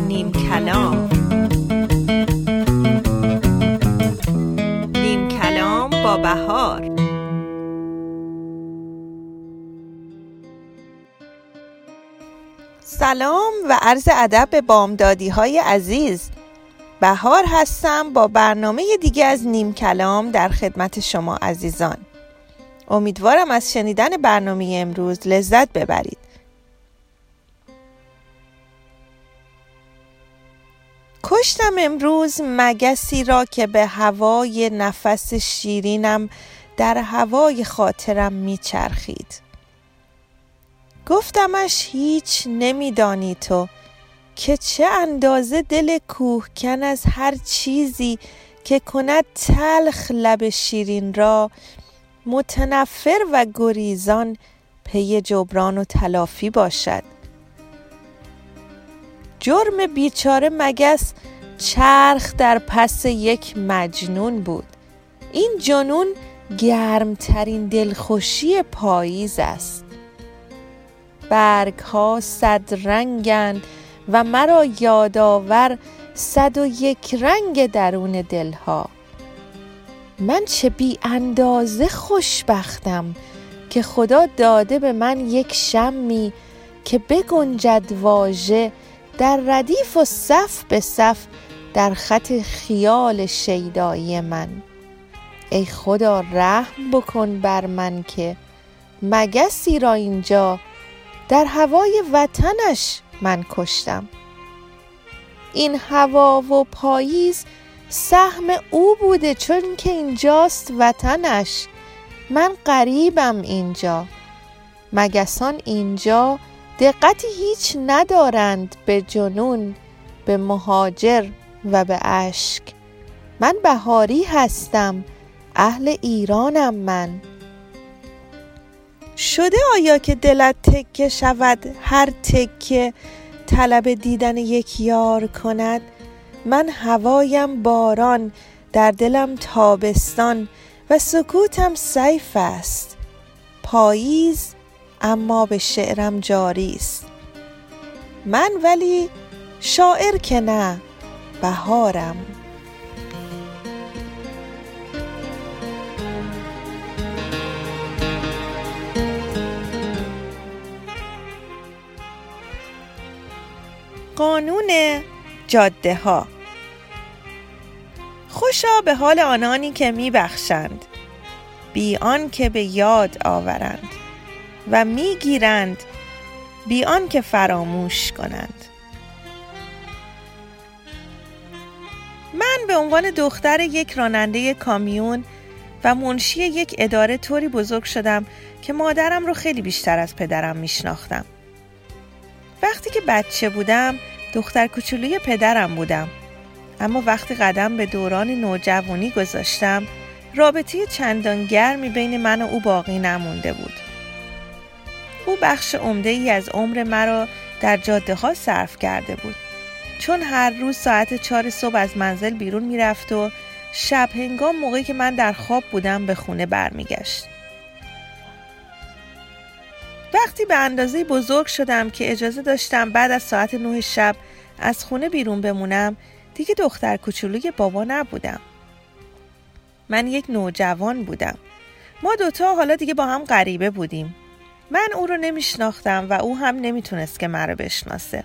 نیم کلام. نیم کلام با بهار. سلام و عرض ادب به بامدادی های عزیز. بهار هستم با برنامه دیگه از نیم کلام در خدمت شما عزیزان. امیدوارم از شنیدن برنامه امروز لذت ببرید. کشتم امروز مگسی را که به هوای نفس شیرینم در هوای خاطرم میچرخید. گفتمش هیچ نمیدانی تو که چه اندازه دل کوهکن از هر چیزی که کند تلخ لب شیرین را متنفر و گریزان پی جبران و تلافی باشد. جرم بیچاره مگس چرخ در پس یک مجنون بود. این جنون گرمترین دلخوشی پاییز است. برگ ها صد رنگند و مرا یادآور صد و یک رنگ درون دلها. من چه بی اندازه خوشبختم که خدا داده به من یک شمی که بگنجد واژه در ردیف و صف به صف در خط خیال شیدایی من. ای خدا رحم بکن بر من که مگسی را اینجا در هوای وطنش من کشتم. این هوا و پاییز سهم او بوده چون که اینجاست وطنش. من قریبم اینجا. مگسان اینجا دقتی هیچ ندارند به جنون به مهاجر و به اشک. من بهاری هستم اهل ایرانم من. شده آیا که دلت تکه شود هر تکه طلب دیدن یک یار کند؟ من هوایم باران در دلم تابستان و سکوتم سیف است. پاییز اما به شعرم جاری است. من ولی شاعر که نه بهارم. قانون جاده ها خوشا به حال آنانی که میبخشند بی آن که به یاد آورند. و می‌گیرند بی آن که فراموش کنند. من به عنوان دختر یک راننده کامیون و منشی یک اداره طوری بزرگ شدم که مادرم رو خیلی بیشتر از پدرم میشناختم. وقتی که بچه بودم دختر کوچولوی پدرم بودم. اما وقتی قدم به دوران نوجوانی گذاشتم رابطه چندان گرمی بین من و او باقی نمونده بود. او بخش عمده ای از عمر مرا در جاده ها صرف کرده بود. چون هر روز ساعت چهار صبح از منزل بیرون می‌رفت و شب هنگام موقعی که من در خواب بودم به خونه برمیگشت. وقتی به اندازه بزرگ شدم که اجازه داشتم بعد از ساعت نه شب از خونه بیرون بمونم دیگه دختر کوچولوی بابا نبودم. من یک نوجوان بودم. ما دوتا حالا دیگه با هم غریبه بودیم. من او رو نمیشناختم و او هم نمی‌تونست که مرا بشناسه.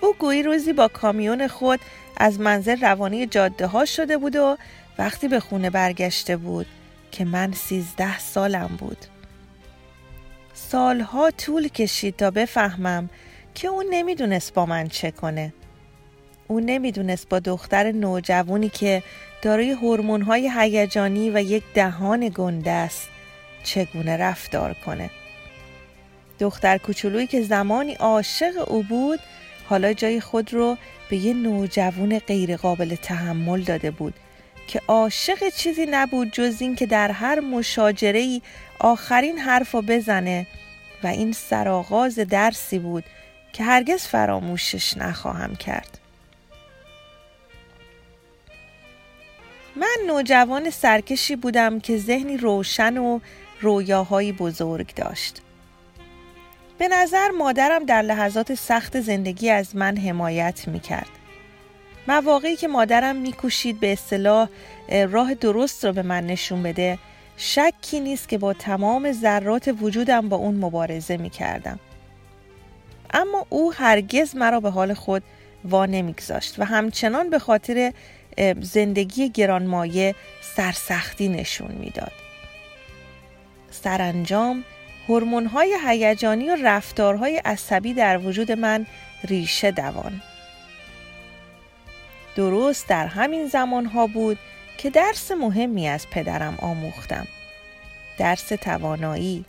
او گویی روزی با کامیون خود از منزل روانی جاده ها شده بود و وقتی به خونه برگشته بود که من سیزده سالم بود. سالها طول کشید تا بفهمم که او نمی‌دونست با من چه کنه. او نمی‌دونست با دختر نوجوانی که دارای هورمون‌های هیجانی و یک دهان گنده است چگونه رفتار کنه. دختر کوچولویی که زمانی عاشق او بود حالا جای خود رو به یه نوجوان غیرقابل تحمل داده بود که عاشق چیزی نبود جز این که در هر مشاجره آخرین حرف رو بزنه و این سرآغاز درسی بود که هرگز فراموشش نخواهم کرد. من نوجوان سرکشی بودم که ذهنی روشن و رویاهایی بزرگ داشت. به نظر مادرم در لحظات سخت زندگی از من حمایت می کرد. مواقعی که مادرم میکوشید به اصطلاح راه درست رو به من نشون بده شکی نیست که با تمام ذرات وجودم با اون مبارزه می کردم. اما او هرگز مرا به حال خود وا نمیگذاشت و همچنان به خاطر زندگی گرانمایه سرسختی نشون می‌داد. سرانجام های هیجانی و رفتارهای عصبی در وجود من ریشه دوان. درست در همین زمانها بود که درس مهمی از پدرم آموختم. درس توانایی،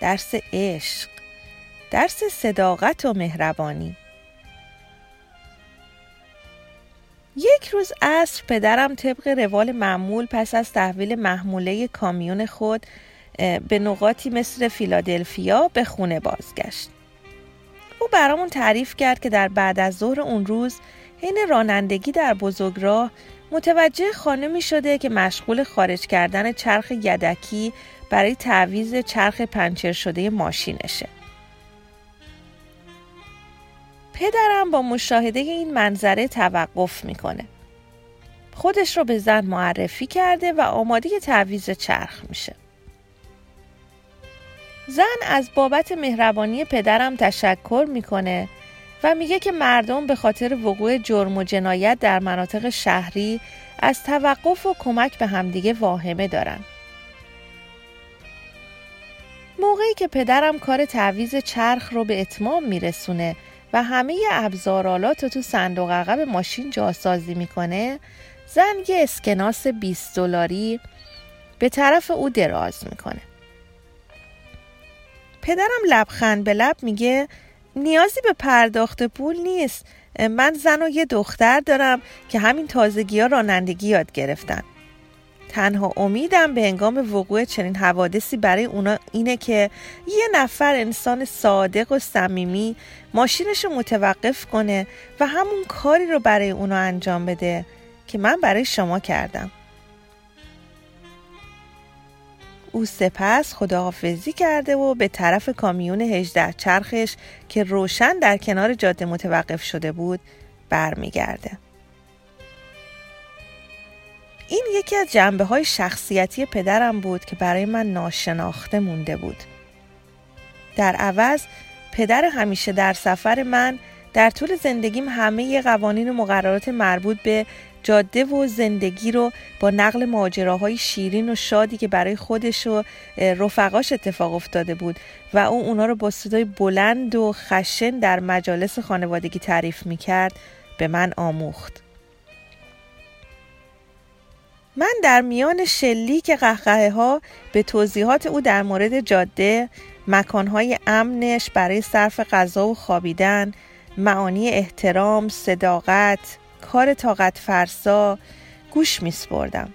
درس عشق، درس صداقت و مهربانی. یک روز عصر پدرم طبق روال معمول پس از تحویل محموله کامیون خود به نقاطی مثل فیلادلفیا به خونه بازگشت. او برامون تعریف کرد که در بعد از ظهر اون روز حین رانندگی در بزرگراه متوجه خانمی شده که مشغول خارج کردن چرخ یدکی برای تعویز چرخ پنچر شده ماشینشه. پدرم با مشاهده این منظره توقف می‌کنه. خودش رو به زن معرفی کرده و آماده تعویز چرخ میشه. زن از بابت مهربانی پدرم تشکر می‌کنه و میگه که مردم به خاطر وقوع جرم و جنایت در مناطق شهری از توقف و کمک به همدیگه واهمه دارن. موقعی که پدرم کار تعویز چرخ رو به اتمام میرسونه و همه ابزارالات رو تو صندوق عقب ماشین جاسازی می‌کنه زن یه اسکناس 20 دلاری به طرف او دراز می‌کنه پدرم لبخند به لب میگه نیازی به پرداخت پول نیست. من زن و یه دختر دارم که همین تازگی ها رانندگی یاد گرفتن. تنها امیدم به انگام وقوع چنین حوادثی برای اونا اینه که یه نفر انسان صادق و صمیمی ماشینش رو متوقف کنه و همون کاری رو برای اونا انجام بده که من برای شما کردم. او سپس خداحافظی کرده و به طرف کامیون هجده چرخش که روشن در کنار جاده متوقف شده بود برمیگرده. این یکی از جنبه های شخصیتی پدرم بود که برای من ناشناخته مونده بود. در عوض پدر همیشه در سفر من در طول زندگیم همه قوانین و مقررات مربوط به جاده و زندگی رو با نقل ماجراهای شیرین و شادی که برای خودش و رفقاش اتفاق افتاده بود و او اونا رو با صدای بلند و خشن در مجالس خانوادگی تعریف می کرد به من آموخت. من در میان شلیک قهقه ها به توضیحات او در مورد جاده، مکانهای امنش برای صرف غذا و خوابیدن، معانی احترام، صداقت، کار طاقت فرسا گوش میسپردم.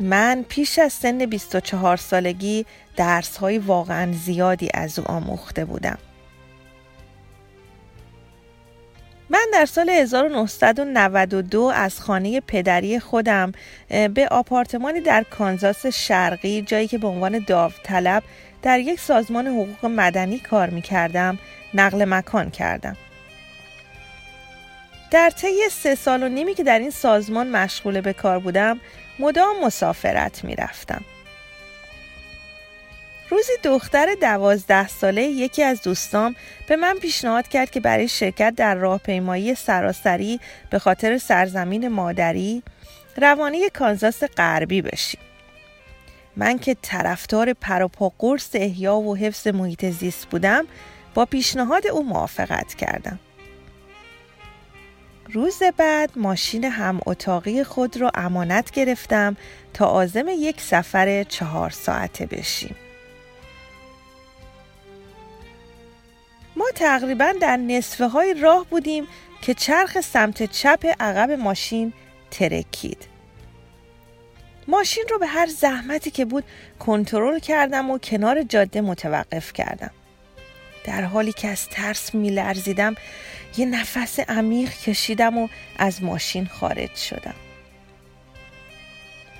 من پیش از سن 24 سالگی درس های واقعا زیادی از او آموخته بودم. من در سال 1992 از خانه پدری خودم به آپارتمانی در کانزاس شرقی جایی که به عنوان داوطلب در یک سازمان حقوق مدنی کار می کردم نقل مکان کردم. در طی سه سال و نیمی که در این سازمان مشغول به کار بودم مدام مسافرت می رفتم. روزی دختر دوازده ساله یکی از دوستام به من پیشنهاد کرد که برای شرکت در راهپیمایی سراسری به خاطر سرزمین مادری روانه کانزاس غربی بشیم. من که طرفدار پروپا قرص احیا و حفظ محیط زیست بودم با پیشنهاد او موافقت کردم. روز بعد ماشین هم اتاقی خود را امانت گرفتم تا آزم یک سفر چهار ساعته بشیم. ما تقریبا در نصفه های راه بودیم که چرخ سمت چپ عقب ماشین ترکید. ماشین رو به هر زحمتی که بود کنترل کردم و کنار جاده متوقف کردم. در حالی که از ترس میلرزیدم یه نفس عمیق کشیدم و از ماشین خارج شدم.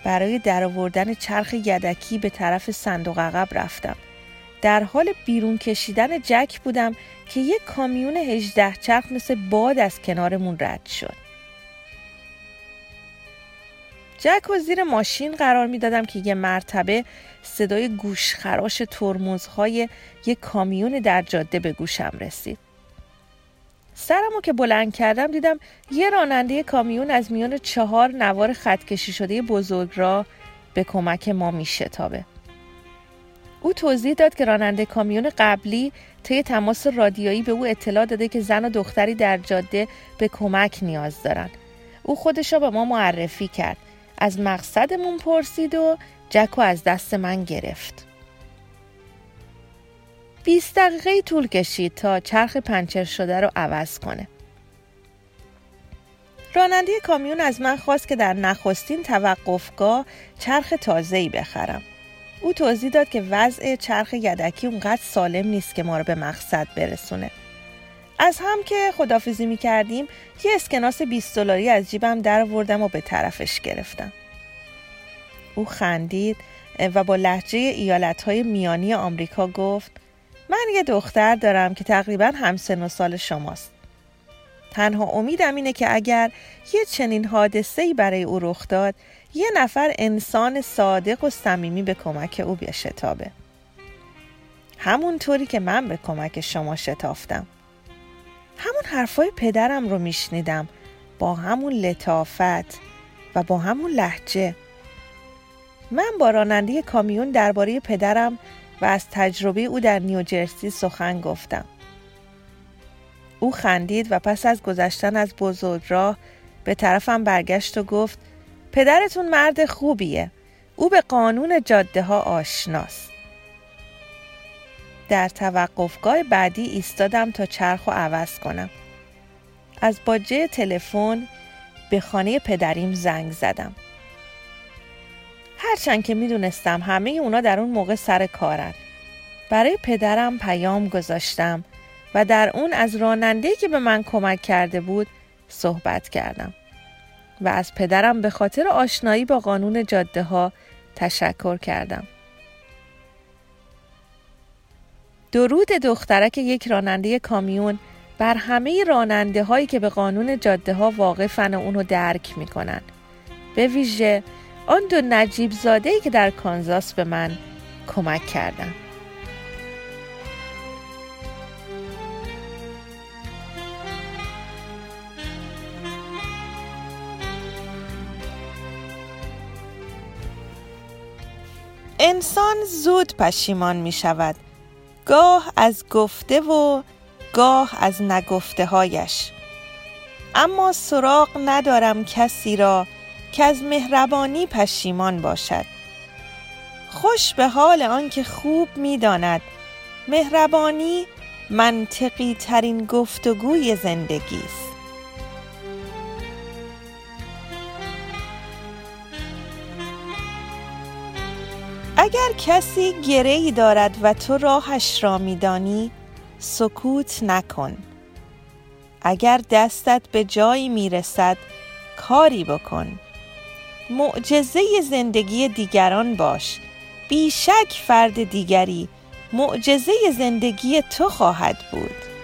برای درآوردن چرخ یدکی به طرف صندوق عقب رفتم. در حال بیرون کشیدن جک بودم که یک کامیون هجده چرخ مثل باد از کنارمون رد شد. جک و زیر ماشین قرار می دادم که یه مرتبه صدای گوشخراش ترمزهای یک کامیون در جاده به گوشم رسید. سرمو که بلند کردم دیدم یه راننده کامیون از میان چهار نوار خط کشی شده بزرگ را به کمک ما می شتابه. او توضیح داد که راننده کامیون قبلی طی تماس رادیویی به او اطلاع داده که زن و دختری در جاده به کمک نیاز دارن. او خودش را به ما معرفی کرد. از مقصدمون پرسید و جکو از دست من گرفت. 20 دقیقه طول کشید تا چرخ پنچر شده رو عوض کنه. راننده کامیون از من خواست که در نخستین توقفگاه چرخ تازه‌ای بخرم. او توضیح داد که وضع چرخ یدکی اونقدر سالم نیست که ما رو به مقصد برسونه. از هم که خدافزی می کردیم یه اسکناس 20 دلاری از جیبم در آوردم و به طرفش گرفتم. او خندید و با لحجه ایالتهای میانی آمریکا گفت من یه دختر دارم که تقریبا همسن و سال شماست. تنها امیدم اینه که اگر یه چنین حادثه‌ای برای او رخ داد یه نفر انسان صادق و صمیمی به کمک او بیشتابه. همونطوری که من به کمک شما شتافتم. همون حرفای پدرم رو میشنیدم با همون لطافت و با همون لحجه. من با راننده کامیون درباره پدرم و از تجربه او در نیوجرسی سخن گفتم. او خندید و پس از گذشتن از بزرگ راه به طرفم برگشت و گفت پدرتون مرد خوبیه. او به قانون جاده ها آشناست. در توقفگاه بعدی ایستادم تا چرخ و عوض کنم. از باجه تلفن به خانه پدریم زنگ زدم. هرچند که می‌دونستم همه اونا در اون موقع سر کارن. برای پدرم پیام گذاشتم و در اون از راننده که به من کمک کرده بود صحبت کردم و از پدرم به خاطر آشنایی با قانون جاده ها تشکر کردم. درود دخترک یک راننده کامیون بر همه راننده هایی که به قانون جاده ها واقفن و اونو درک می‌کنن. به ویژه آن دو نجیب زاده ای که در کانزاس به من کمک کردن. انسان زود پشیمان می شود گاه از گفته و گاه از نگفته هایش اما سراغ ندارم کسی را که از مهربانی پشیمان باشد. خوش به حال آنکه خوب می‌داند. مهربانی منطقی ترین گفتگوی زندگی است. اگر کسی گره دارد و تو راهش را میدانی سکوت نکن. اگر دستت به جایی می‌رسد کاری بکن. معجزه زندگی دیگران باش. بیشک فرد دیگری معجزه زندگی تو خواهد بود.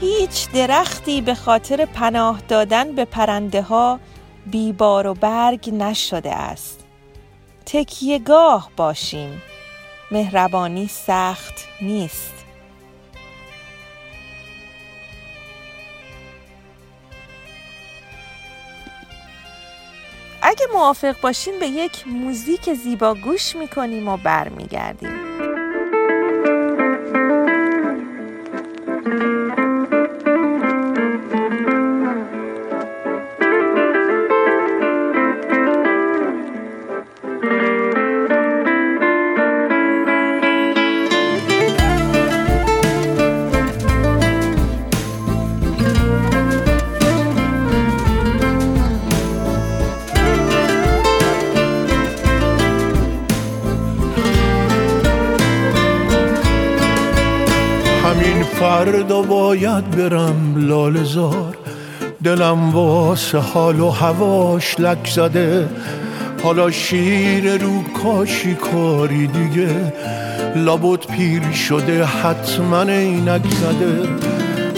هیچ درختی به خاطر پناه دادن به پرنده ها بیبار و برگ نشده است. تکیهگاه باشیم. مهربانی سخت نیست. موافق باشین به یک موزیک زیبا گوش می‌کنیم و برمیگردیم. باید برم لالزار دلم واسه حال و هواش لک زده. حالا شیر رو کاشی کاری دیگه. لابد پیر شده حتما اینک زده.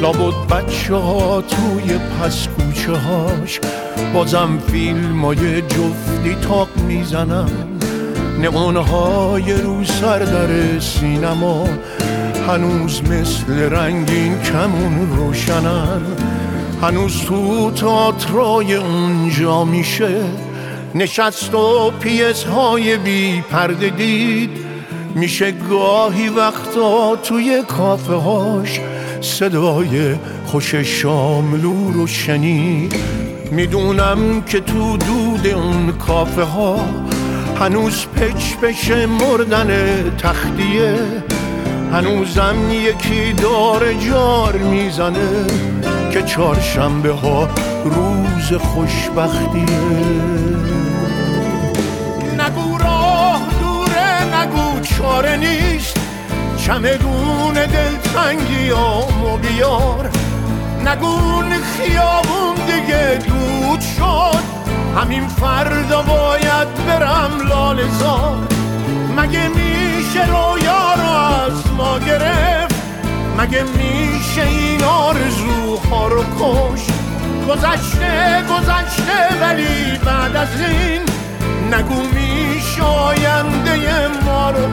لابد بچه ها توی پس کوچه هاش. بازم فیلم های جفتی تاق می‌زنن. نمونه های رو سر در سینما. هنوز مثل رنگین کمون روشنن. هنوز تو تاترای اونجا میشه نشست و پیس های بی پرده دید. میشه گاهی وقتا توی کافه هاش صدای خوش شاملو رو شنید. می‌دونم که تو دود اون کافه ها هنوز پچ بشه مردن تختیه. هنوزم یکی دار جار می‌زنه که چهارشنبه ها روز خوشبختیه. نگو راه دوره نگو چاره نیست. چمدون دلتنگی و بیار. نگون خیابون دیگه دود شد. همین فردا باید برم لالزار مگه میشه رویا رو از ما گرفت؟ مگه میشه این آرزوها رو کش گذشته گذشته ولی بعد از این نگو میشه آینده ما رو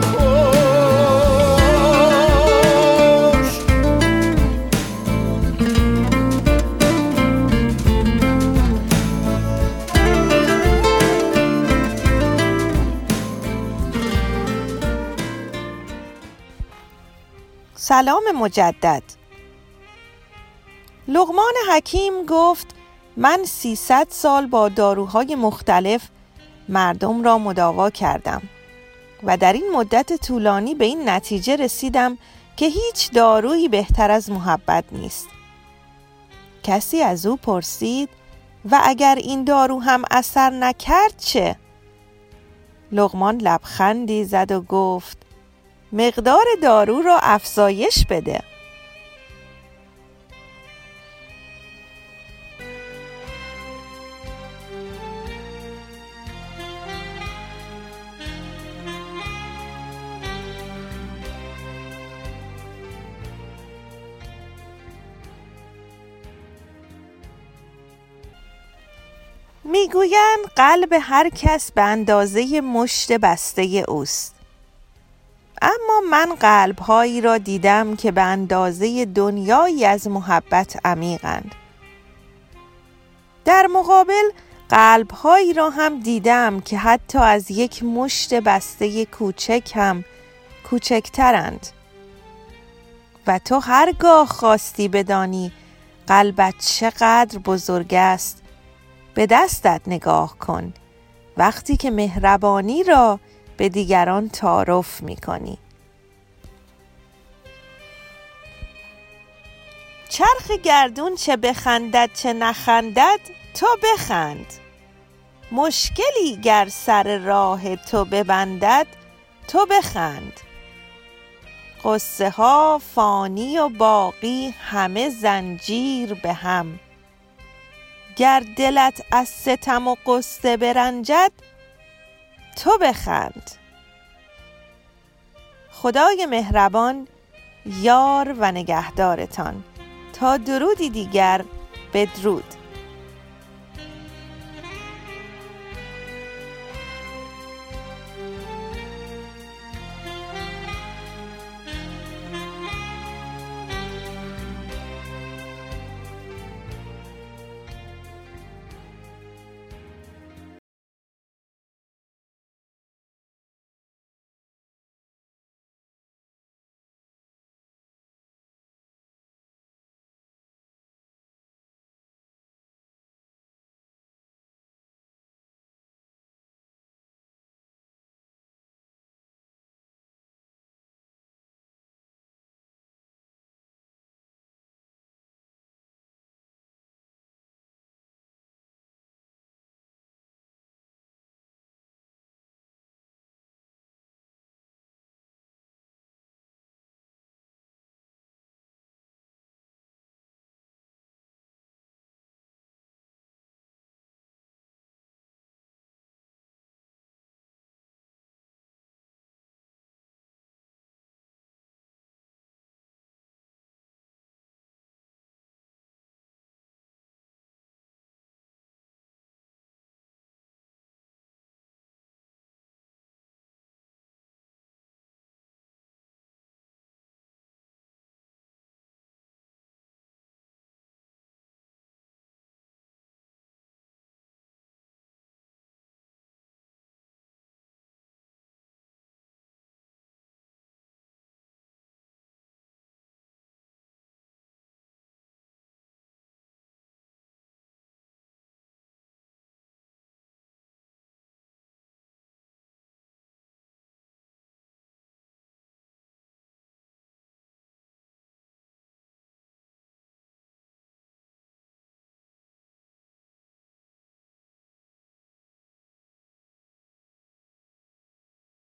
سلام مجدد لغمان حکیم گفت من 300 سال با داروهای مختلف مردم را مداوا کردم و در این مدت طولانی به این نتیجه رسیدم که هیچ دارویی بهتر از محبت نیست کسی از او پرسید و اگر این دارو هم اثر نکرد چه؟ لغمان لبخندی زد و گفت مقدار دارو را افزایش بده. می‌گویند قلب هر کس به اندازه مشت بسته اوست. اما من قلبهایی را دیدم که به اندازه دنیایی از محبت عمیقند. در مقابل قلبهایی را هم دیدم که حتی از یک مشت بسته کوچک هم کوچکترند. و تو هرگاه خواستی بدانی قلبت چقدر بزرگ است به دستت نگاه کن. وقتی که مهربانی را به دیگران تعارف می کنی. چرخ گردون چه بخندد چه نخندد تو بخند. مشکلی گر سر راه تو ببندد تو بخند. قصه ها فانی و باقی همه زنجیر به هم. گر دلت از ستم و قصه برنجد تو بخند. خدای مهربان یار و نگهدارتان. تا درودی دیگر بدرود.